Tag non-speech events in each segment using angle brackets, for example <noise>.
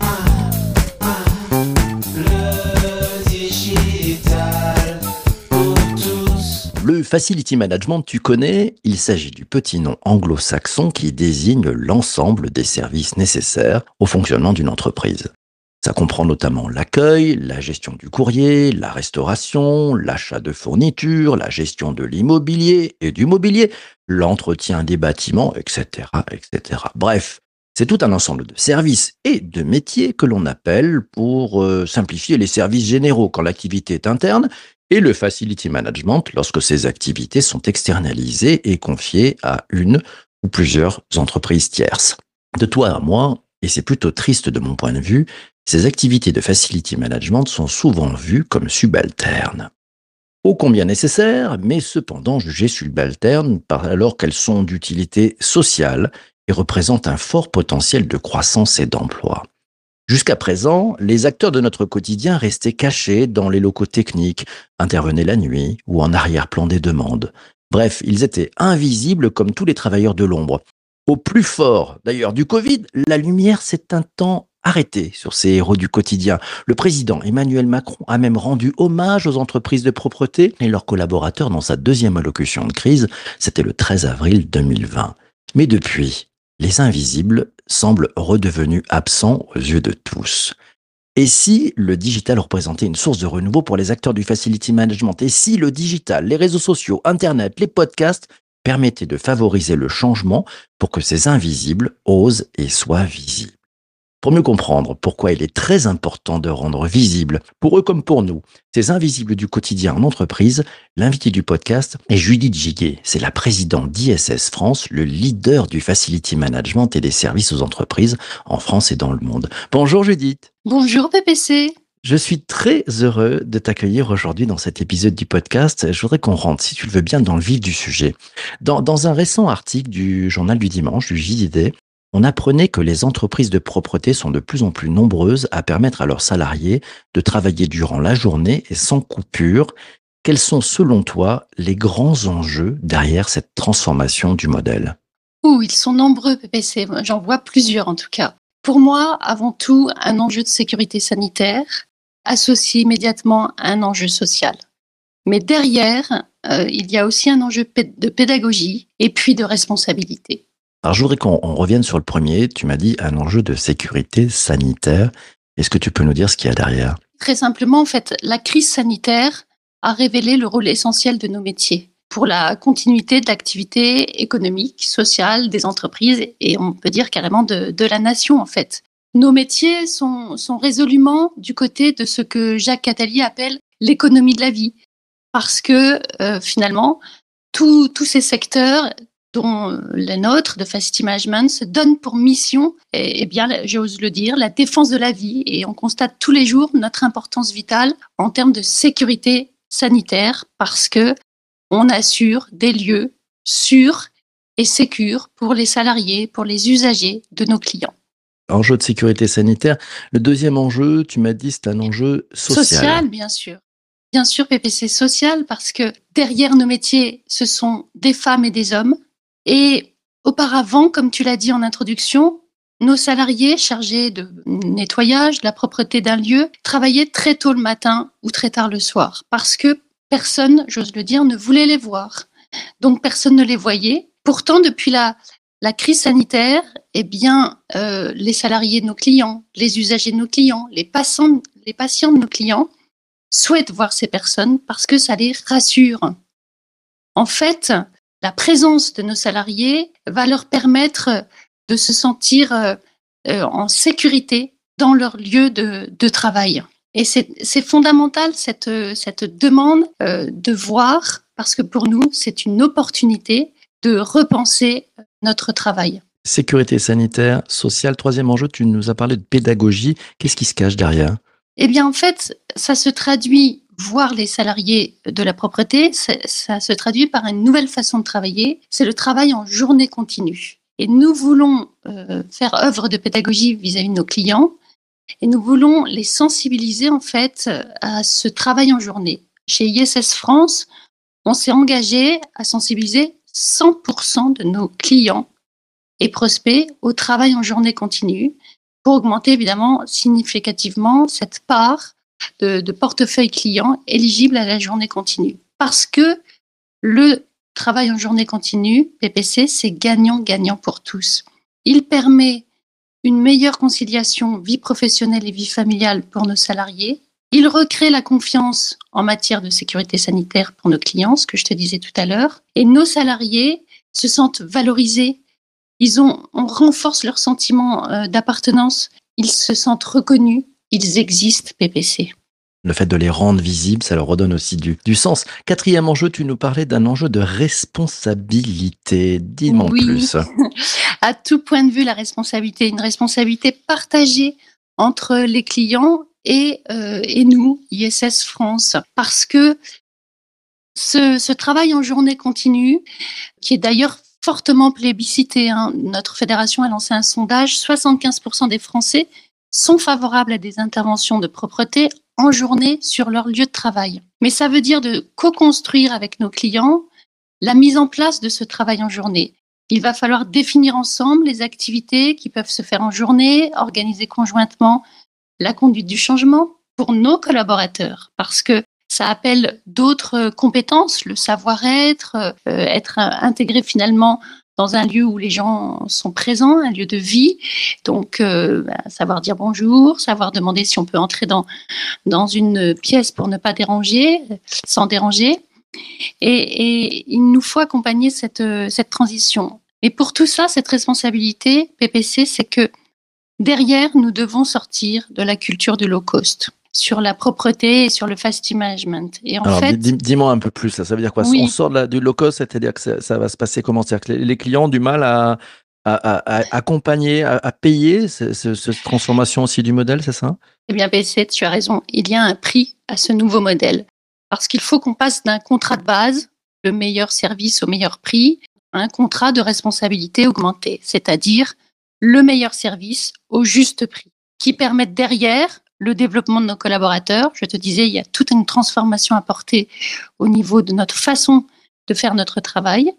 Ah, ah. Le Facility Management, tu connais, il s'agit du petit nom anglo-saxon qui désigne l'ensemble des services nécessaires au fonctionnement d'une entreprise. Ça comprend notamment l'accueil, la gestion du courrier, la restauration, l'achat de fournitures, la gestion de l'immobilier et du mobilier, l'entretien des bâtiments, etc., etc. Bref, c'est tout un ensemble de services et de métiers que l'on appelle, pour euh, simplifier les services généraux quand l'activité est interne, et le facility management lorsque ces activités sont externalisées et confiées à une ou plusieurs entreprises tierces. De toi à moi, et c'est plutôt triste de mon point de vue, ces activités de facility management sont souvent vues comme subalternes. Ô combien nécessaires, mais cependant jugées subalternes alors qu'elles sont d'utilité sociale et représentent un fort potentiel de croissance et d'emploi. Jusqu'à présent, les acteurs de notre quotidien restaient cachés dans les locaux techniques, intervenaient la nuit ou en arrière-plan des demandes. Bref, ils étaient invisibles comme tous les travailleurs de l'ombre. Au plus fort, d'ailleurs, du Covid, la lumière s'est un temps arrêtée sur ces héros du quotidien. Le président Emmanuel Macron a même rendu hommage aux entreprises de propreté et leurs collaborateurs dans sa deuxième allocution de crise. C'était le 13 avril 2020. Mais depuis, les invisibles semblent redevenus absents aux yeux de tous. Et si le digital représentait une source de renouveau pour les acteurs du facility management? Et si le digital, les réseaux sociaux, Internet, les podcasts permettaient de favoriser le changement pour que ces invisibles osent et soient visibles? Pour mieux comprendre pourquoi il est très important de rendre visible, pour eux comme pour nous, ces invisibles du quotidien en entreprise, l'invité du podcast est Judith Giguet. C'est la présidente d'ISS France, le leader du facility management et des services aux entreprises en France et dans le monde. Bonjour Judith. Bonjour PPC. Je suis très heureux de t'accueillir aujourd'hui dans cet épisode du podcast. Je voudrais qu'on rentre, si tu le veux bien, dans le vif du sujet. Dans, dans un récent article du journal du dimanche, du JDD, on apprenait que les entreprises de propreté sont de plus en plus nombreuses à permettre à leurs salariés de travailler durant la journée et sans coupure. Quels sont, selon toi, les grands enjeux derrière cette transformation du modèle? Ouh, ils sont nombreux PPC. J'en vois plusieurs en tout cas. Pour moi, avant tout, un enjeu de sécurité sanitaire associé immédiatement à un enjeu social. Mais derrière, euh, il y a aussi un enjeu de pédagogie et puis de responsabilité. Alors, je voudrais qu'on on revienne sur le premier. Tu m'as dit un enjeu de sécurité sanitaire. Est-ce que tu peux nous dire ce qu'il y a derrière? Très simplement, en fait, la crise sanitaire a révélé le rôle essentiel de nos métiers pour la continuité de l'activité économique, sociale des entreprises et on peut dire carrément de, la nation en fait. Nos métiers sont, sont résolument du côté de ce que Jacques Attali appelle l'économie de la vie parce que euh, finalement, tous ces secteurs dont le nôtre de Facility Management se donne pour mission, et, et bien, j'ose le dire, la défense de la vie. Et on constate tous les jours notre importance vitale en termes de sécurité sanitaire parce que on assure des lieux sûrs et sécures pour les salariés, pour les usagers de nos clients. Enjeu de sécurité sanitaire. Le deuxième enjeu, tu m'as dit, c'est un enjeu social. Social, bien sûr. Bien sûr, PPC social, parce que derrière nos métiers, ce sont des femmes et des hommes. Et auparavant, comme tu l'as dit en introduction, nos salariés chargés de nettoyage, de la propreté d'un lieu, travaillaient très tôt le matin ou très tard le soir, parce que personne, j'ose le dire, ne voulait les voir. Donc personne ne les voyait. Pourtant, depuis la, crise sanitaire, eh bien, euh, les salariés de nos clients, les usagers de nos clients, les patients, les patients de nos clients souhaitent voir ces personnes parce que ça les rassure. En fait, la présence de nos salariés va leur permettre de se sentir euh, euh, en sécurité dans leur lieu de, de travail. Et c'est fondamental cette, cette demande euh, de voir, parce que pour nous, c'est une opportunité de repenser notre travail. Sécurité sanitaire, sociale. Troisième enjeu, tu nous as parlé de pédagogie. Qu'est-ce qui se cache derrière? Eh bien, en fait, ça se traduit, voir les salariés de la propreté, ça, se traduit par une nouvelle façon de travailler. C'est le travail en journée continue. Et nous voulons euh, faire œuvre de pédagogie vis-à-vis de nos clients et nous voulons les sensibiliser en fait à ce travail en journée. Chez ISS France, on s'est engagé à sensibiliser 100% de nos clients et prospects au travail en journée continue pour augmenter évidemment significativement cette part de, portefeuille client éligible à la journée continue. Parce que le travail en journée continue, PPC, c'est gagnant-gagnant pour tous. Il permet une meilleure conciliation vie professionnelle et vie familiale pour nos salariés. Il recrée la confiance en matière de sécurité sanitaire pour nos clients, ce que je te disais tout à l'heure. Et nos salariés se sentent valorisés. Ils ont, on renforce leur sentiment euh, d'appartenance. Ils se sentent reconnus. Ils existent, PPC. Le fait de les rendre visibles, ça leur redonne aussi du, du sens. Quatrième enjeu, tu nous parlais d'un enjeu de responsabilité. Dis-moi Oui. plus. <laughs> à tout point de vue la responsabilité, une responsabilité partagée entre les clients et, euh, et nous, ISS France, parce que ce, ce travail en journée continue, qui est d'ailleurs fortement plébiscité, hein, notre fédération a lancé un sondage, 75% des Français sont favorables à des interventions de propreté en journée sur leur lieu de travail. Mais ça veut dire de co-construire avec nos clients la mise en place de ce travail en journée. Il va falloir définir ensemble les activités qui peuvent se faire en journée, organiser conjointement la conduite du changement pour nos collaborateurs, parce que ça appelle d'autres compétences, le savoir-être, euh, être intégré finalement dans un lieu où les gens sont présents, un lieu de vie. Donc, euh, bah, savoir dire bonjour, savoir demander si on peut entrer dans, dans une pièce pour ne pas déranger, sans déranger. Et, et il nous faut accompagner cette, euh, cette transition. Et pour tout ça, cette responsabilité, PPC, c'est que derrière, nous devons sortir de la culture du low cost sur la propreté et sur le fast management. Et en Alors, fait, dis- dis-moi un peu plus, ça, ça veut dire quoi? Oui. On sort de la- du low cost, c'est-à-dire que ça, ça va se passer comment? C'est-à-dire que les, les clients ont du mal à, à, à- à accompagner, à, payer ce- ce- cette transformation aussi du modèle, c'est ça? Eh bien, PC, tu as raison. Il y a un prix à ce nouveau modèle. Parce qu'il faut qu'on passe d'un contrat de base, le meilleur service au meilleur prix, à un contrat de responsabilité augmentée, c'est-à-dire le meilleur service au juste prix, qui permette derrière le développement de nos collaborateurs. Je te disais, il y a toute une transformation à porter au niveau de notre façon de faire notre travail,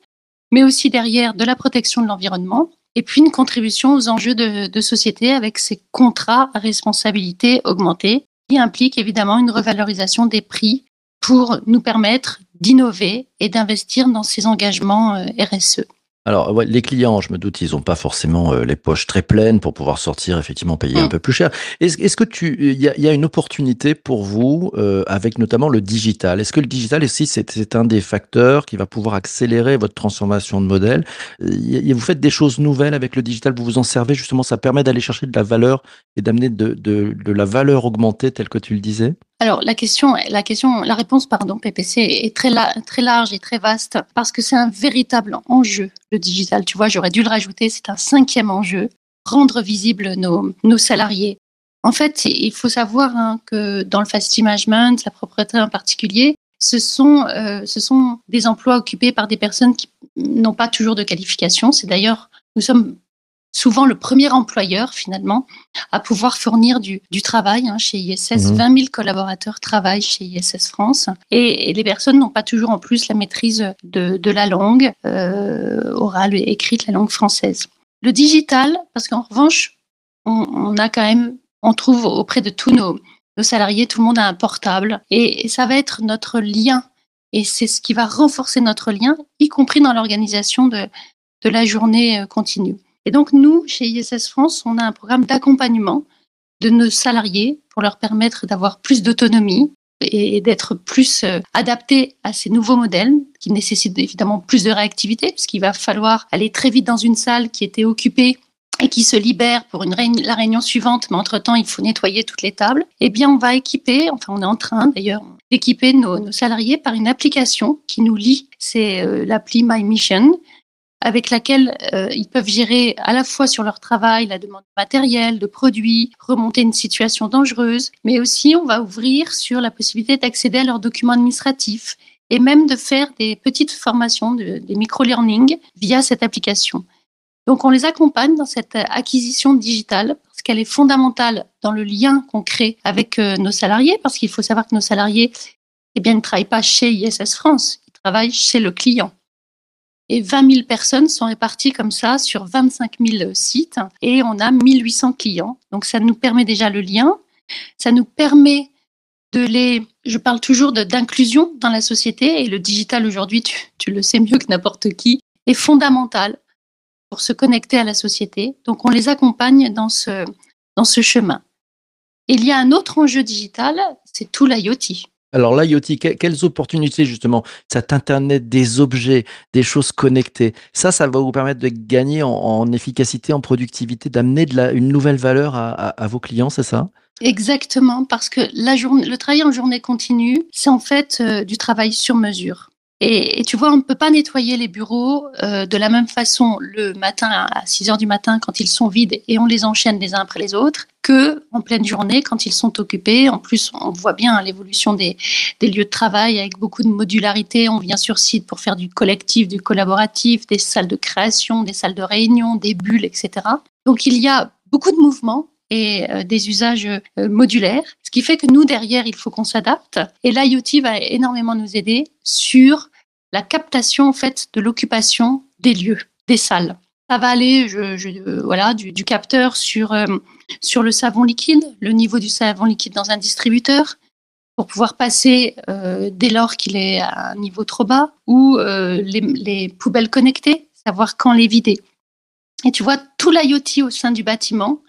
mais aussi derrière de la protection de l'environnement et puis une contribution aux enjeux de, de société avec ces contrats à responsabilité augmentée qui impliquent évidemment une revalorisation des prix pour nous permettre d'innover et d'investir dans ces engagements euh, RSE. Alors, ouais, les clients, je me doute, ils n'ont pas forcément euh, les poches très pleines pour pouvoir sortir, effectivement, payer un Mm. peu plus cher. Est-ce que tu, il y y a une opportunité pour vous euh, avec notamment le digital? Est-ce que le digital aussi, c'est un des facteurs qui va pouvoir accélérer votre transformation de modèle Euh, y- Vous faites des choses nouvelles avec le digital, vous vous en servez justement, ça permet d'aller chercher de la valeur et d'amener de, de, de la valeur augmentée, telle que tu le disais? Alors la question, la question, la réponse, pardon, PPC est très, très large et très vaste parce que c'est un véritable enjeu le digital. Tu vois, j'aurais dû le rajouter. C'est un cinquième enjeu rendre visibles nos, nos salariés. En fait, il faut savoir hein, que dans le fast management, la propreté en particulier, ce sont, euh, ce sont des emplois occupés par des personnes qui n'ont pas toujours de qualification. C'est d'ailleurs, nous sommes souvent le premier employeur finalement à pouvoir fournir du, du travail hein, chez ISS. Mhm. 20 000 collaborateurs travaillent chez ISS France et, et les personnes n'ont pas toujours en plus la maîtrise de, de la langue euh, orale et écrite, la langue française. Le digital, parce qu'en revanche, on, on a quand même, on trouve auprès de tous nos, nos salariés, tout le monde a un portable et, et ça va être notre lien et c'est ce qui va renforcer notre lien, y compris dans l'organisation de, de la journée euh, continue. Et donc, nous, chez ISS France, on a un programme d'accompagnement de nos salariés pour leur permettre d'avoir plus d'autonomie et d'être plus euh, adaptés à ces nouveaux modèles qui nécessitent évidemment plus de réactivité puisqu'il va falloir aller très vite dans une salle qui était occupée et qui se libère pour la réunion suivante, mais entre-temps, il faut nettoyer toutes les tables, eh bien, on va équiper, enfin, on est en train d'ailleurs d'équiper nos, nos salariés par une application qui nous lie, c'est euh, l'appli My Mission, avec laquelle euh, ils peuvent gérer à la fois sur leur travail la demande de matériel, de produits, remonter une situation dangereuse, mais aussi on va ouvrir sur la possibilité d'accéder à leurs documents administratifs et même de faire des petites formations, de- des micro-learning via cette application. Donc on les accompagne dans cette acquisition digitale parce qu'elle est fondamentale dans le lien qu'on crée avec euh, nos salariés, parce qu'il faut savoir que nos salariés, eh bien, ne travaillent pas chez ISS France, ils travaillent chez le client. Et 20 000 personnes sont réparties comme ça sur 25 000 sites et on a 1800 clients. Donc ça nous permet déjà le lien, ça nous permet de les, je parle toujours d'inclusion dans la société et le digital aujourd'hui, tu, tu le sais mieux que n'importe qui, est fondamental pour se connecter à la société. Donc on les accompagne dans ce, dans ce chemin. Il y a un autre enjeu digital, c'est tout l'IoT. Alors l'IoT, que- quelles opportunités justement Cet Internet des objets, des choses connectées, ça, ça va vous permettre de gagner en, efficacité, en productivité, d'amener une nouvelle valeur à vos clients, c'est ça? Exactement, parce que la journée, le travail en journée continue, c'est en fait euh, du travail sur mesure. Et, tu vois, on ne peut pas nettoyer les bureaux euh, de la même façon le matin à 6 heures du matin quand ils sont vides et on les enchaîne les uns après les autres que en pleine journée quand ils sont occupés. En plus, on voit bien l'évolution des, des lieux de travail avec beaucoup de modularité. On vient sur site pour faire du collectif, du collaboratif, des salles de création, des salles de réunion, des bulles, etc. Donc il y a beaucoup de mouvements et euh, des usages euh, modulaires, ce qui fait que nous, derrière, il faut qu'on s'adapte. Et l'IoT va énormément nous aider sur la captation en fait de l'occupation des lieux, des salles. Ça va aller, je, je, euh, voilà, du, du capteur sur euh, sur le savon liquide, le niveau du savon liquide dans un distributeur, pour pouvoir passer euh, dès lors qu'il est à un niveau trop bas, ou euh, les, les poubelles connectées, savoir quand les vider. Et tu vois, tout l'IoT au sein du bâtiment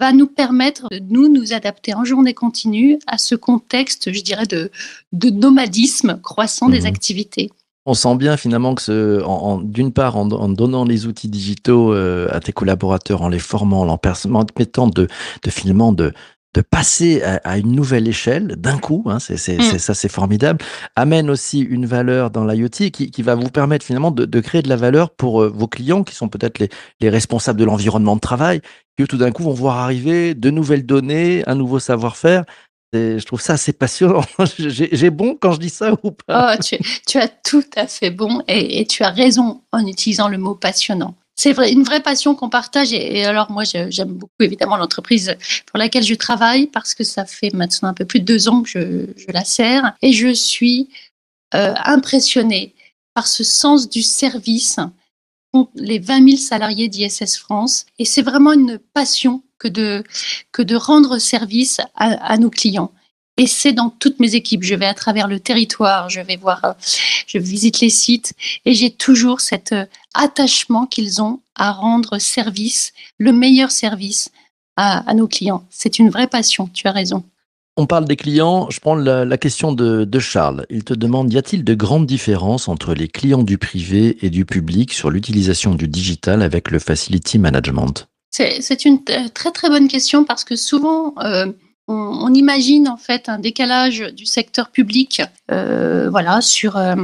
va nous permettre de nous nous adapter en journée continue à ce contexte, je dirais, de, de nomadisme croissant des Mhm. activités. On sent bien finalement que ce, en, en- d'une part, en, en donnant les outils digitaux euh, à tes collaborateurs, en les formant, en permettant de, de finalement de, de passer à, à une nouvelle échelle d'un coup, hein, c'est, c'est, Mm. c'est- ça c'est formidable, amène aussi une valeur dans l'IoT qui, qui va vous permettre finalement de, de créer de la valeur pour euh, vos clients qui sont peut-être les, les responsables de l'environnement de travail, qui tout d'un coup vont voir arriver de nouvelles données, un nouveau savoir-faire. Je trouve ça assez passionnant. <laughs> J'ai, bon quand je dis ça ou pas? Oh, tu, as tout à fait bon et, tu as raison en utilisant le mot passionnant. C'est une vraie passion qu'on partage. Et, alors, moi, j'aime beaucoup évidemment l'entreprise pour laquelle je travaille parce que ça fait maintenant un peu plus de deux ans que je, je la sers et je suis euh, impressionnée par ce sens du service qu'ont les 20 000 salariés d'ISS France. Et c'est vraiment une passion que de, que de rendre service à, nos clients. Et c'est dans toutes mes équipes. Je vais à travers le territoire, je vais voir, euh, je visite les sites et j'ai toujours cet euh, attachement qu'ils ont à rendre service, le meilleur service à, nos clients. C'est une vraie passion, tu as raison. On parle des clients, je prends la, question de Charles. Il te demande, y a-t-il de grandes différences entre les clients du privé et du public sur l'utilisation du digital avec le Facility Management? C'est une t- très très bonne question parce que souvent euh, on, imagine en fait un décalage du secteur public, euh, voilà, sur euh,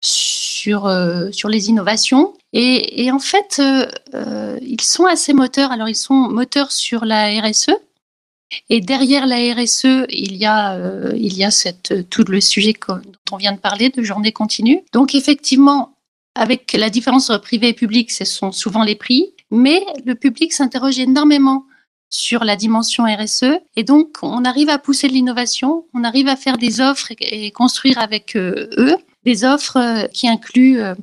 sur euh, sur les innovations. Et, en fait, euh, euh, ils sont assez moteurs. Alors ils sont moteurs sur la RSE. Et derrière la RSE, il y a, euh, il y a cette, tout le sujet dont on vient de parler, de journée continue. Donc effectivement, avec la différence privé et public, ce sont souvent les prix, mais le public s'interroge énormément sur la dimension RSE et donc on arrive à pousser de l'innovation, on arrive à faire des offres et, construire avec euh, eux des offres euh, qui incluent euh,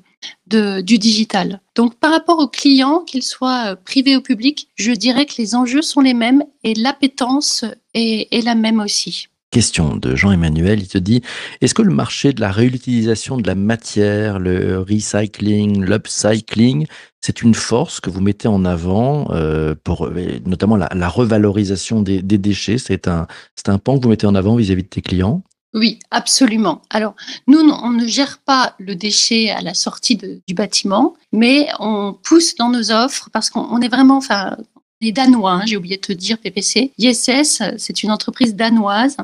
du digital. Donc par rapport aux clients, qu'ils soient privés ou publics, je dirais que les enjeux sont les mêmes et l'appétence est la même aussi. Question de Jean-Emmanuel, il te dit, est-ce que le marché de la réutilisation de la matière, le recycling, l'upcycling, c'est une force que vous mettez en avant euh, pour euh, notamment la, revalorisation des, déchets C'est un, un pan que vous mettez en avant vis-à-vis de tes clients? Oui, absolument. Alors, nous, on ne gère pas le déchet à la sortie du bâtiment, mais on pousse dans nos offres parce qu'on on est vraiment, enfin, est danois, hein, j'ai oublié de te dire, PPC. ISS, c'est une entreprise danoise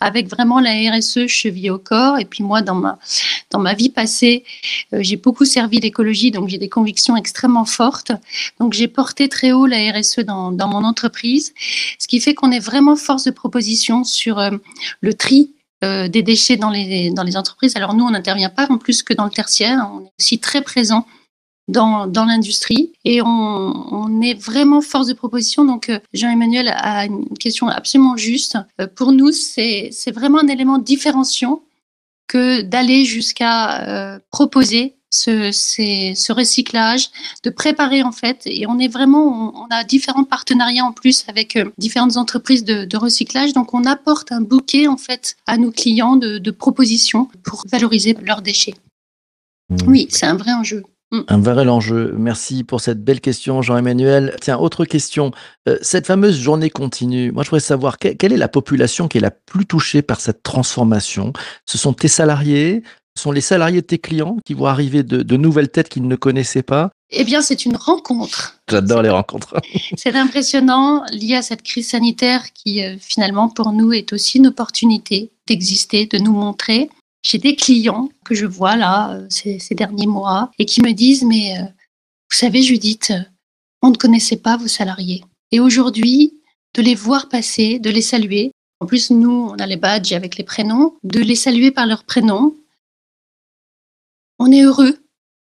avec vraiment la RSE chevillée au corps. Et puis moi, dans ma, dans ma vie passée, euh, j'ai beaucoup servi l'écologie, donc j'ai des convictions extrêmement fortes. Donc j'ai porté très haut la RSE dans, dans mon entreprise, ce qui fait qu'on est vraiment force de proposition sur euh, le tri euh, des déchets dans les, dans les entreprises. Alors nous, on n'intervient pas en plus que dans le tertiaire, on est aussi très présent dans, dans l'industrie et on, on est vraiment force de proposition. Donc euh, Jean-Emmanuel a une question absolument juste. Euh, pour nous, c'est vraiment un élément différenciant que d'aller jusqu'à euh, proposer ce, recyclage, de préparer en fait. Et on est vraiment, on, on a différents partenariats en plus avec euh, différentes entreprises de, de recyclage. Donc on apporte un bouquet en fait à nos clients de, de propositions pour valoriser leurs déchets. Oui, c'est un vrai enjeu. Un vrai enjeu. Merci pour cette belle question, Jean-Emmanuel. Tiens, autre question. Euh, cette fameuse journée continue, moi je voudrais savoir que- quelle est la population qui est la plus touchée par cette transformation? Ce sont tes salariés? Ce sont les salariés de tes clients qui vont arriver de, de nouvelles têtes qu'ils ne connaissaient pas? Eh bien, c'est une rencontre. J'adore les rencontres. <laughs> C'est impressionnant lié à cette crise sanitaire qui, euh, finalement, pour nous, est aussi une opportunité d'exister, de nous montrer. J'ai des clients que je vois là euh, ces, derniers mois et qui me disent, mais euh, vous savez, Judith, euh, on ne connaissait pas vos salariés. Et aujourd'hui, de les voir passer, de les saluer. En plus, nous, on a les badges avec les prénoms, de les saluer par leur prénom. On est heureux,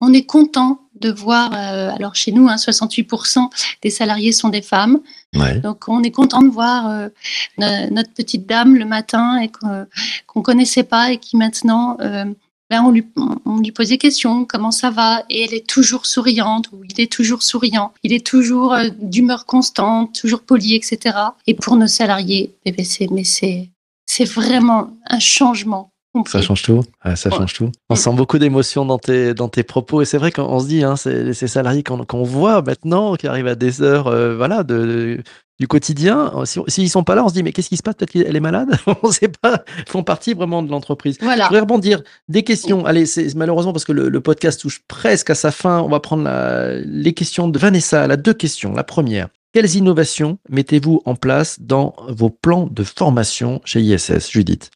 on est content de voir, euh, alors chez nous, hein, 68% des salariés sont des femmes. Ouais. Donc on est content de voir euh, no- notre petite dame le matin et qu'on qu'on connaissait pas et qui maintenant, euh, ben, on, lui, on lui pose des questions, comment ça va? Et elle est toujours souriante ou il est toujours souriant. Il est toujours d'humeur constante, toujours poli, etc. Et pour nos salariés, eh ben, c'est mais c'est c'est vraiment un changement. Ça change tout. Ouais, ça Ouais. change tout. On Mm. sent beaucoup d'émotions dans tes, dans tes propos. Et c'est vrai qu'on se dit, hein, c'est ces salariés qu'on qu'on voit maintenant, qui arrivent à des heures euh, voilà, de, de- du quotidien. Si- S'ils sont pas là, on se dit, mais qu'est-ce qui se passe? Peut-être qu'elle est malade? <laughs> On ne sait pas. Ils font partie vraiment de l'entreprise. Je Voilà. voudrais rebondir. Des questions. Allez, c'est malheureusement parce que le, le podcast touche presque à sa fin. On va prendre la- les questions de Vanessa. Elle a deux questions. La première. Quelles innovations mettez-vous en place dans vos plans de formation chez ISS, Judith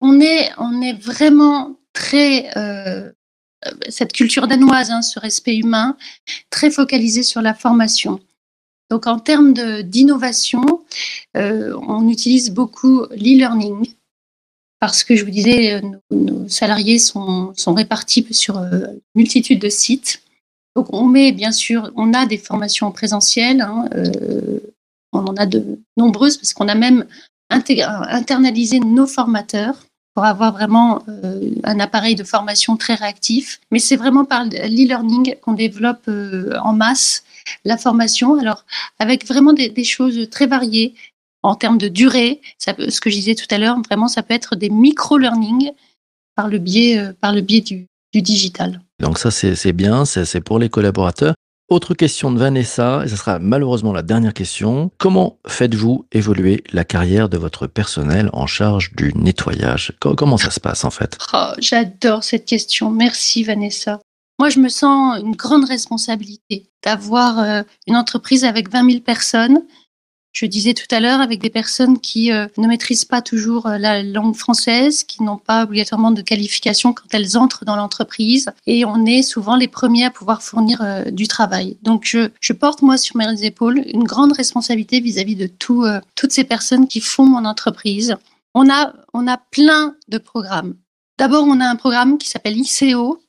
on est, on est vraiment très euh, cette culture danoise, hein, ce respect humain, très focalisé sur la formation. Donc en termes d'innovation, euh, on utilise beaucoup l'e-learning parce que je vous disais, euh, nos, salariés sont, sont répartis sur une multitude de sites. Donc on met bien sûr, on a des formations en hein, on en a de nombreuses parce qu'on a même internalisé nos formateurs pour avoir vraiment euh, un appareil de formation très réactif. Mais c'est vraiment par l'e-learning qu'on développe euh, en masse la formation. Alors, avec vraiment des, choses très variées en termes de durée. Ça ce que je disais tout à l'heure, vraiment, ça peut être des micro-learning par le biais, euh, par le biais du, du digital. Donc ça, c'est bien, c'est pour les collaborateurs. Autre question de Vanessa, et ce sera malheureusement la dernière question. Comment faites-vous évoluer la carrière de votre personnel en charge du nettoyage? Co- Comment ça se passe en fait? Oh, J'adore cette question. Merci Vanessa. Moi, je me sens une grande responsabilité d'avoir euh, une entreprise avec 20 000 personnes. Je disais tout à l'heure, avec des personnes qui euh, ne maîtrisent pas toujours euh, la langue française, qui n'ont pas obligatoirement de qualification quand elles entrent dans l'entreprise. Et on est souvent les premiers à pouvoir fournir euh, du travail. Donc, je, porte, moi, sur mes épaules une grande responsabilité vis-à-vis de tout, toutes ces personnes qui font mon entreprise. On a, on a plein de programmes. D'abord, on a un programme qui s'appelle ICO,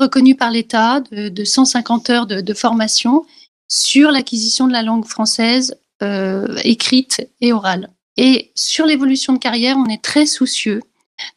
reconnu par l'État, de, de 150 heures de, formation sur l'acquisition de la langue française écrite et orale. Et sur l'évolution de carrière, on est très soucieux.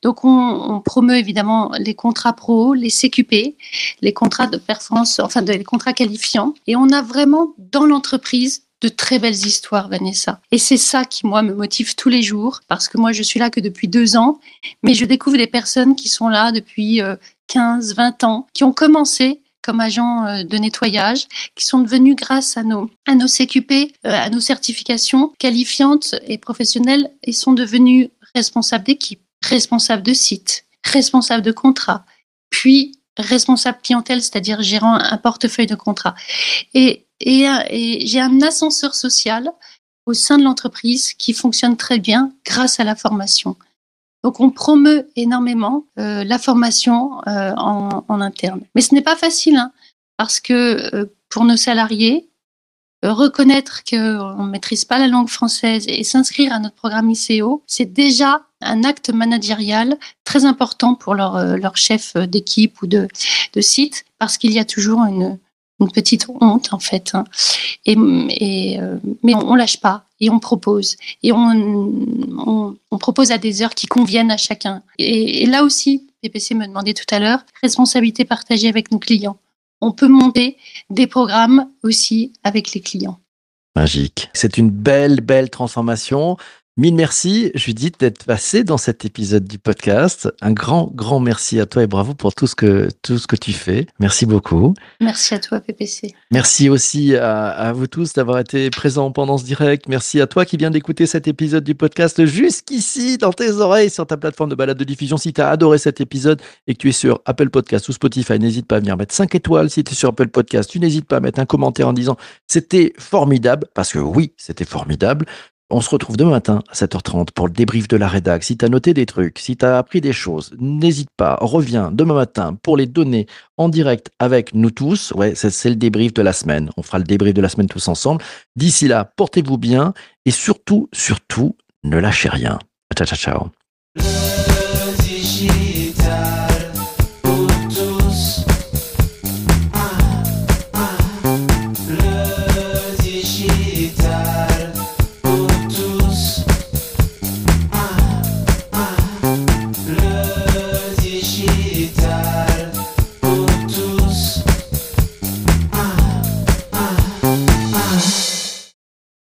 Donc, on, promeut évidemment les contrats pro, les CQP, les contrats de performance, enfin, les contrats qualifiants. Et on a vraiment dans l'entreprise de très belles histoires, Vanessa. Et c'est ça qui, moi, me motive tous les jours, parce que moi, je suis là que depuis deux ans, mais je découvre des personnes qui sont là depuis euh, 15, 20 ans, qui ont commencé comme agents euh, de nettoyage, qui sont devenus grâce à nos, à nos CQP, euh, à nos certifications qualifiantes et professionnelles, et sont devenus responsables d'équipe, responsables de site, responsables de contrat, puis responsable clientèle, c'est-à-dire gérant un portefeuille de contrat. Et, et, et j'ai un ascenseur social au sein de l'entreprise qui fonctionne très bien grâce à la formation. Donc on promeut énormément euh, la formation euh, en, interne. Mais ce n'est pas facile, hein, parce que euh, pour nos salariés, euh, reconnaître qu'on ne maîtrise pas la langue française et s'inscrire à notre programme ICO, c'est déjà un acte managérial très important pour leur, euh, leur chef d'équipe ou de, de site, parce qu'il y a toujours une, une petite honte en fait. hein. Et, et, euh, mais on, on lâche pas et on propose et on, on, on propose à des heures qui conviennent à chacun. Et, et là aussi, PPC me demandait tout à l'heure, responsabilité partagée avec nos clients. On peut monter des programmes aussi avec les clients. Magique. C'est une belle, belle transformation. Mille merci, Judith, d'être passée dans cet épisode du podcast. Un grand, grand merci à toi et bravo pour tout ce que, tout ce que tu fais. Merci beaucoup. Merci à toi, PPC. Merci aussi à, à vous tous d'avoir été présents pendant ce direct. Merci à toi qui viens d'écouter cet épisode du podcast jusqu'ici dans tes oreilles sur ta plateforme de balade de diffusion. Si tu as adoré cet épisode et que tu es sur Apple Podcast ou Spotify, n'hésite pas à venir mettre 5 étoiles. Si tu es sur Apple Podcast, tu n'hésites pas à mettre un commentaire en disant c'était formidable parce que oui, c'était formidable. On se retrouve demain matin à 7h30 pour le débrief de la rédac. Si tu as noté des trucs, si tu as appris des choses, n'hésite pas, reviens demain matin pour les donner en direct avec nous tous. Ouais, c'est le débrief de la semaine. On fera le débrief de la semaine tous ensemble. D'ici là, portez-vous bien et surtout, surtout, ne lâchez rien. Ciao, ciao, ciao.